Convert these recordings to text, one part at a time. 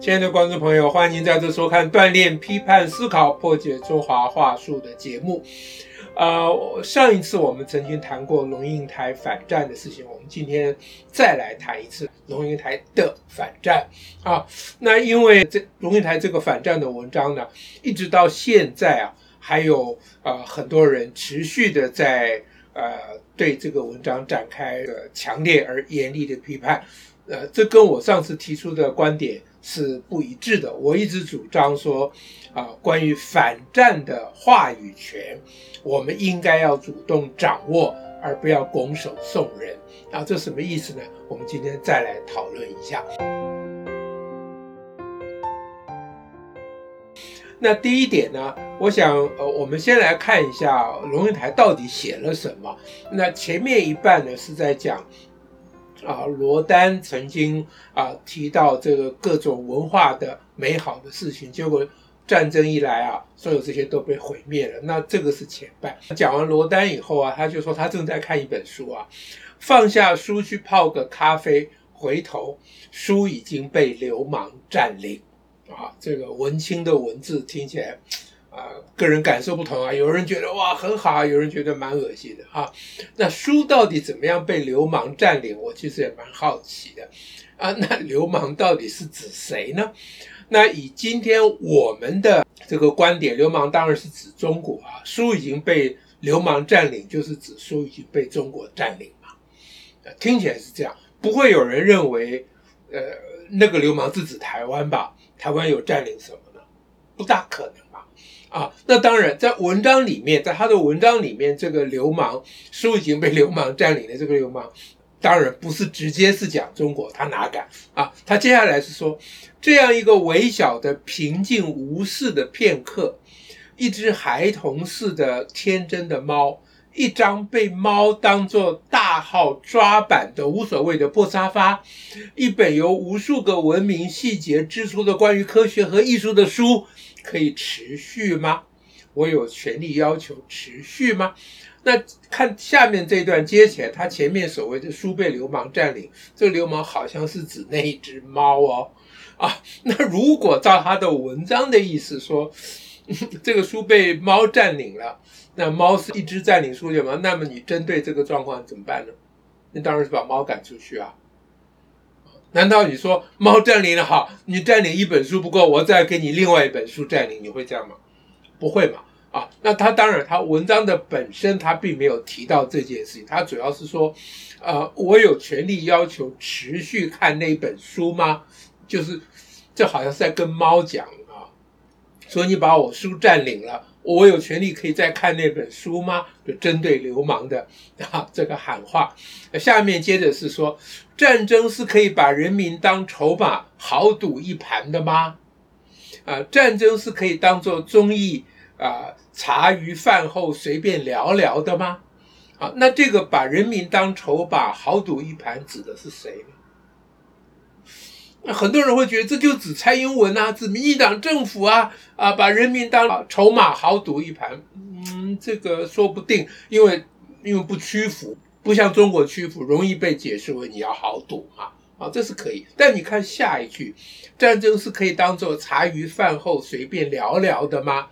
亲爱的观众朋友，欢迎您再次收看《锻炼批判思考，破解中华话术》的节目。呃，上一次我们曾经谈过龙应台反战的事情，我们今天再来谈一次龙应台的反战啊。那因为这龙应台这个反战的文章呢，一直到现在啊，还有呃很多人持续的在呃对这个文章展开呃强烈而严厉的批判。呃，这跟我上次提出的观点是不一致的。我一直主张说，啊，关于反战的话语权，我们应该要主动掌握，而不要拱手送人。啊，这什么意思呢？我们今天再来讨论一下。那第一点呢，我想，呃，我们先来看一下龙应台到底写了什么。那前面一半呢，是在讲。啊，罗丹曾经啊提到这个各种文化的美好的事情，结果战争一来啊，所有这些都被毁灭了。那这个是前半。讲完罗丹以后啊，他就说他正在看一本书啊，放下书去泡个咖啡，回头书已经被流氓占领。啊，这个文青的文字听起来。啊，个人感受不同啊，有人觉得哇很好啊，有人觉得蛮恶心的哈。那书到底怎么样被流氓占领？我其实也蛮好奇的啊。那流氓到底是指谁呢？那以今天我们的这个观点，流氓当然是指中国啊。书已经被流氓占领，就是指书已经被中国占领嘛。听起来是这样，不会有人认为，呃，那个流氓是指台湾吧？台湾有占领什么呢？不大可能。啊，那当然，在文章里面，在他的文章里面，这个流氓书已经被流氓占领的这个流氓，当然不是直接是讲中国，他哪敢啊？他接下来是说，这样一个微小的平静无事的片刻，一只孩童似的天真的猫，一张被猫当作大号抓板的无所谓的破沙发，一本由无数个文明细节织出的关于科学和艺术的书。可以持续吗？我有权利要求持续吗？那看下面这段接起来，他前面所谓的书被流氓占领，这个流氓好像是指那一只猫哦。啊，那如果照他的文章的意思说，这个书被猫占领了，那猫是一只占领书的吗？那么你针对这个状况怎么办呢？那当然是把猫赶出去啊。难道你说猫占领了好，你占领一本书不够，我再给你另外一本书占领，你会这样吗？不会嘛？啊，那他当然，他文章的本身他并没有提到这件事情，他主要是说，呃，我有权利要求持续看那本书吗？就是，这好像是在跟猫讲啊，说你把我书占领了。我有权利可以再看那本书吗？就针对流氓的 啊这个喊话。下面接着是说，战争是可以把人民当筹码豪赌一盘的吗？啊，战争是可以当做综艺啊茶余饭后随便聊聊的吗？啊，那这个把人民当筹码豪赌一盘指的是谁呢？那很多人会觉得这就指蔡英文啊，指民进党政府啊，啊，把人民当筹码豪赌一盘。嗯，这个说不定，因为因为不屈服，不像中国屈服，容易被解释为你要豪赌嘛。啊，这是可以。但你看下一句，战争是可以当做茶余饭后随便聊聊的吗？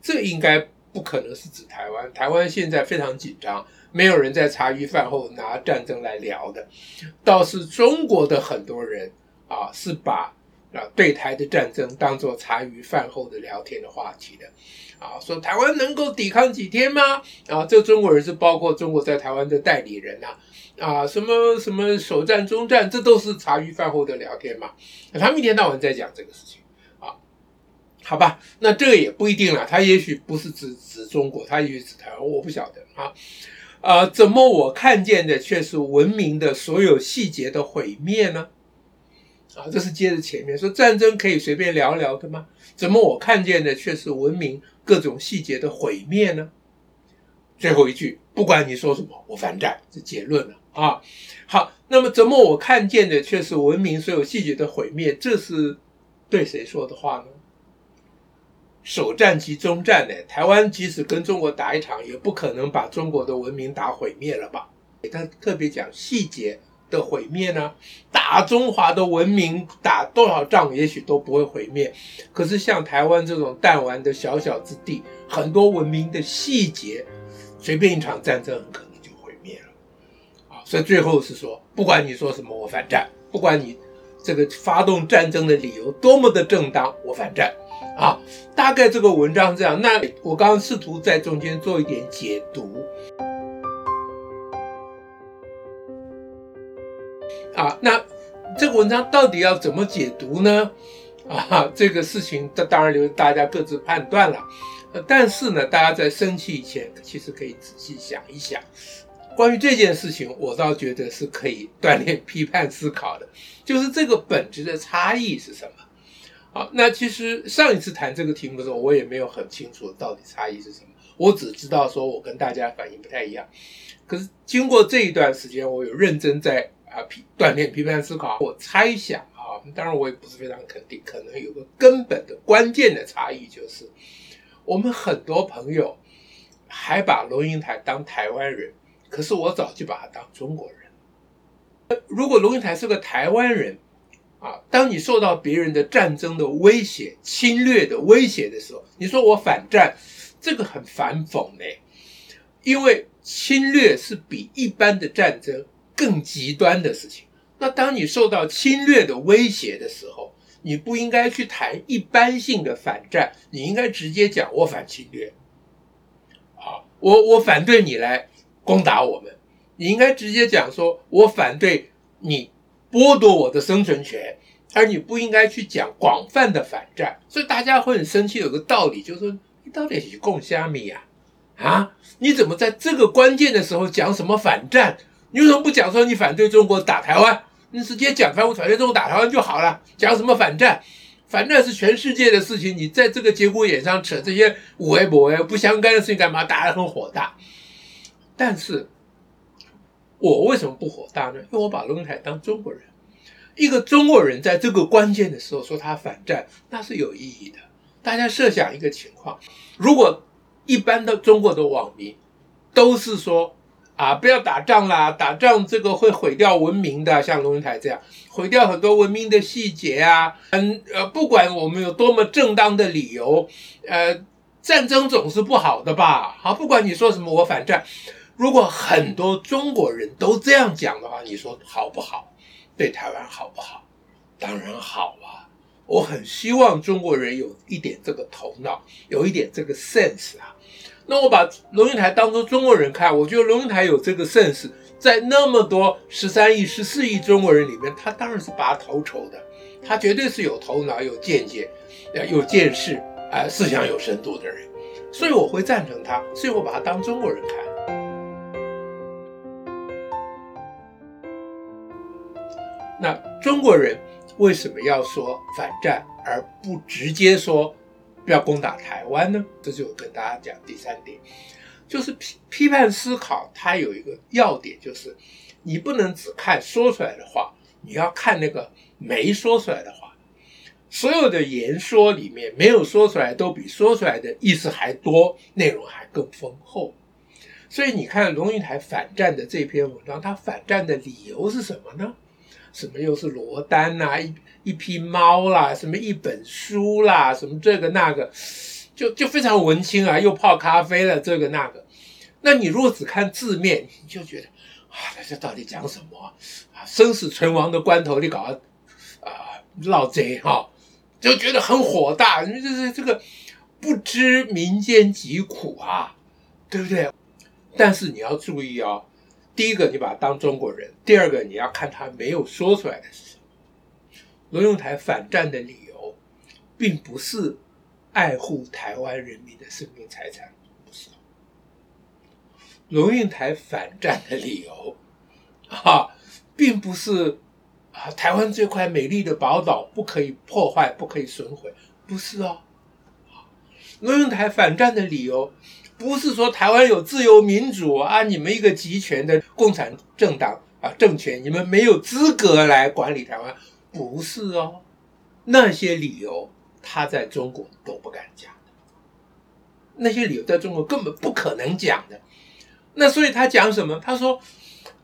这应该不可能是指台湾。台湾现在非常紧张，没有人在茶余饭后拿战争来聊的，倒是中国的很多人。啊，是把啊对台的战争当做茶余饭后的聊天的话题的，啊，说台湾能够抵抗几天吗？啊，这中国人是包括中国在台湾的代理人呐，啊，什么什么首战、终战，这都是茶余饭后的聊天嘛。他们一天到晚在讲这个事情，啊，好吧，那这个也不一定了，他也许不是指指中国，他也许指台湾，我不晓得啊，啊，怎么我看见的却是文明的所有细节的毁灭呢？啊，这是接着前面说战争可以随便聊聊的吗？怎么我看见的却是文明各种细节的毁灭呢？最后一句，不管你说什么，我反战，这结论了啊。好，那么怎么我看见的却是文明所有细节的毁灭？这是对谁说的话呢？首战即终战呢？台湾即使跟中国打一场，也不可能把中国的文明打毁灭了吧？他特别讲细节。的毁灭呢？打中华的文明，打多少仗也许都不会毁灭。可是像台湾这种弹丸的小小之地，很多文明的细节，随便一场战争很可能就毁灭了。啊，所以最后是说，不管你说什么，我反战；不管你这个发动战争的理由多么的正当，我反战。啊，大概这个文章这样。那我刚刚试图在中间做一点解读。啊，那这个文章到底要怎么解读呢？啊，这个事情这当然留大家各自判断了。但是呢，大家在生气以前，其实可以仔细想一想，关于这件事情，我倒觉得是可以锻炼批判思考的，就是这个本质的差异是什么？好，那其实上一次谈这个题目的时候，我也没有很清楚到底差异是什么。我只知道说我跟大家反应不太一样。可是经过这一段时间，我有认真在啊批锻炼批判思考。我猜想啊，当然我也不是非常肯定，可能有个根本的关键的差异就是，我们很多朋友还把龙应台当台湾人，可是我早就把他当中国人。如果龙应台是个台湾人，啊，当你受到别人的战争的威胁、侵略的威胁的时候，你说我反战，这个很反讽呢，因为侵略是比一般的战争更极端的事情。那当你受到侵略的威胁的时候，你不应该去谈一般性的反战，你应该直接讲我反侵略。啊，我我反对你来攻打我们，你应该直接讲说，我反对你。剥夺我的生存权，而你不应该去讲广泛的反战，所以大家会很生气。有个道理就是说，你到底是共虾米呀？啊，你怎么在这个关键的时候讲什么反战？你为什么不讲说你反对中国打台湾？你直接讲反我反对中国打台湾就好了。讲什么反战？反战是全世界的事情，你在这个节骨眼上扯这些无为不为不相干的事情干嘛？大家很火大。但是。我为什么不火大呢？因为我把龙应台当中国人，一个中国人在这个关键的时候说他反战，那是有意义的。大家设想一个情况：如果一般的中国的网民都是说啊，不要打仗啦，打仗这个会毁掉文明的，像龙应台这样，毁掉很多文明的细节啊，嗯呃，不管我们有多么正当的理由，呃，战争总是不好的吧？好，不管你说什么，我反战。如果很多中国人都这样讲的话，你说好不好？对台湾好不好？当然好啊！我很希望中国人有一点这个头脑，有一点这个 sense 啊。那我把龙应台当做中国人看，我觉得龙应台有这个 sense，在那么多十三亿、十四亿中国人里面，他当然是拔头筹的，他绝对是有头脑、有见解、有见识啊、思想有深度的人。所以我会赞成他，所以我把他当中国人看。那中国人为什么要说反战，而不直接说要攻打台湾呢？这就跟大家讲第三点，就是批批判思考，它有一个要点，就是你不能只看说出来的话，你要看那个没说出来的话。所有的言说里面，没有说出来都比说出来的意思还多，内容还更丰厚。所以你看龙应台反战的这篇文章，他反战的理由是什么呢？什么又是罗丹呐、一一批猫啦，什么一本书啦，什么这个那个，就就非常文青啊，又泡咖啡了，这个那个。那你如果只看字面，你就觉得啊，这到底讲什么啊？生死存亡的关头，你搞啊闹贼哈，就觉得很火大。你这是这个不知民间疾苦啊，对不对？但是你要注意哦。第一个，你把他当中国人；第二个，你要看他没有说出来的是什么。龙应台反战的理由，并不是爱护台湾人民的生命财产，不是。龙应台反战的理由，啊，并不是啊，台湾这块美丽的宝岛不可以破坏，不可以损毁，不是哦。龙应台反战的理由。不是说台湾有自由民主啊，你们一个集权的共产政党啊政权，你们没有资格来管理台湾，不是哦。那些理由他在中国都不敢讲的，那些理由在中国根本不可能讲的。那所以他讲什么？他说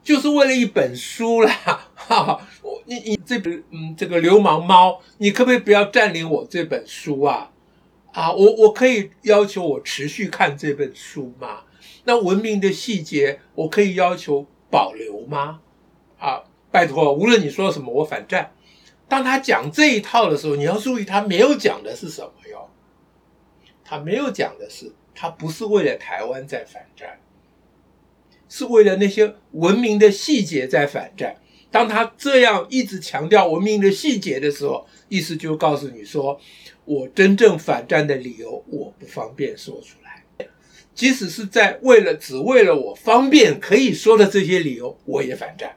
就是为了一本书啦，哈哈，我你你这本嗯这个流氓猫，你可不可以不要占领我这本书啊？啊，我我可以要求我持续看这本书吗？那文明的细节，我可以要求保留吗？啊，拜托，无论你说什么，我反战。当他讲这一套的时候，你要注意，他没有讲的是什么哟？他没有讲的是，他不是为了台湾在反战，是为了那些文明的细节在反战。当他这样一直强调文明的细节的时候，意思就告诉你说，我真正反战的理由我不方便说出来。即使是在为了只为了我方便可以说的这些理由，我也反战。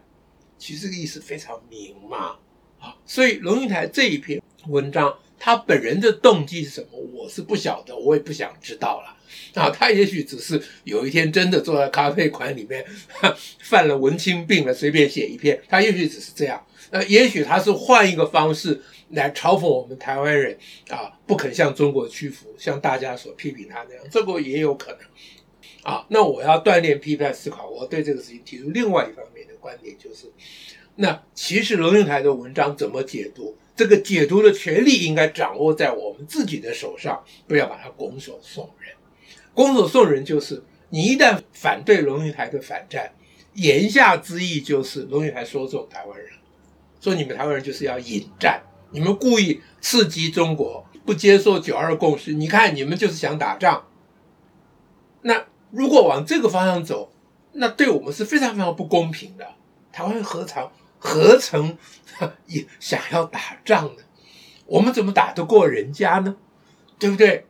其实这个意思非常明嘛，啊，所以龙应台这一篇文章，他本人的动机是什么，我是不晓得，我也不想知道了。啊，他也许只是有一天真的坐在咖啡馆里面，犯了文青病了，随便写一篇。他也许只是这样，那也许他是换一个方式来嘲讽我们台湾人啊，不肯向中国屈服，像大家所批评他那样，这个也有可能。啊，那我要锻炼批判思考，我对这个事情提出另外一方面的观点，就是，那其实龙应台的文章怎么解读，这个解读的权利应该掌握在我们自己的手上，不要把它拱手送人。拱手送人就是，你一旦反对龙应台的反战，言下之意就是龙应台说中台湾人，说你们台湾人就是要引战，你们故意刺激中国，不接受九二共识，你看你们就是想打仗。那如果往这个方向走，那对我们是非常非常不公平的。台湾何尝何曾 也想要打仗呢？我们怎么打得过人家呢？对不对？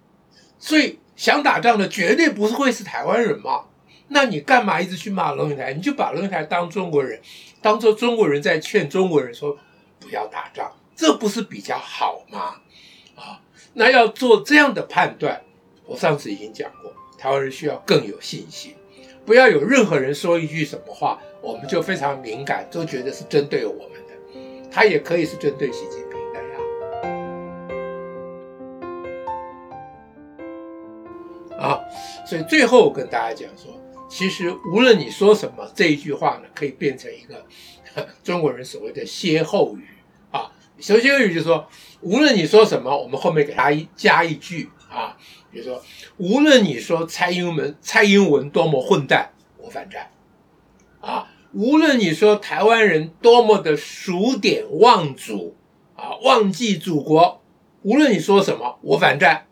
所以。想打仗的绝对不是会是台湾人嘛？那你干嘛一直去骂龙应台？你就把龙应台当中国人，当做中国人在劝中国人说不要打仗，这不是比较好吗？啊，那要做这样的判断，我上次已经讲过，台湾人需要更有信心，不要有任何人说一句什么话，我们就非常敏感，都觉得是针对我们的，他也可以是针对习近平的呀。啊，所以最后跟大家讲说，其实无论你说什么，这一句话呢，可以变成一个 中国人所谓的歇后语啊。什么歇后语就是说，无论你说什么，我们后面给他一加一句啊，比如说，无论你说蔡英文蔡英文多么混蛋，我反战啊；无论你说台湾人多么的数典忘祖啊，忘记祖国，无论你说什么，我反战；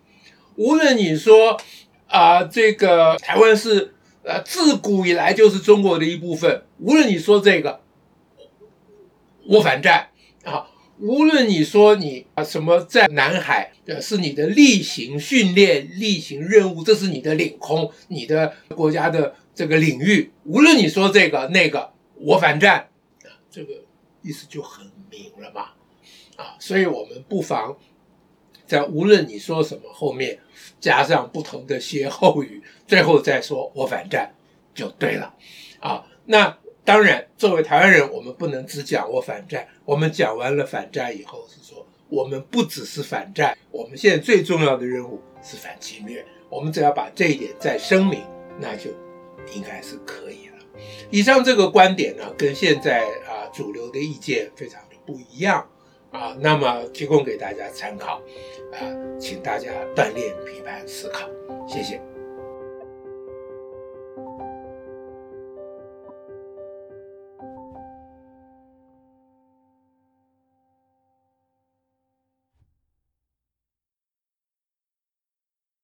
无论你说。啊、这个台湾是呃自古以来就是中国的一部分。无论你说这个，我反战啊！无论你说你啊什么在南海呃是你的例行训练、例行任务，这是你的领空、你的国家的这个领域。无论你说这个那个，我反战啊！这个意思就很明了嘛啊！所以我们不妨。在无论你说什么后面加上不同的歇后语，最后再说我反战就对了啊。那当然，作为台湾人，我们不能只讲我反战。我们讲完了反战以后，是说我们不只是反战，我们现在最重要的任务是反侵略。我们只要把这一点再声明，那就应该是可以了。以上这个观点呢，跟现在啊主流的意见非常的不一样。啊，那么提供给大家参考，啊，请大家锻炼批判思考，谢谢。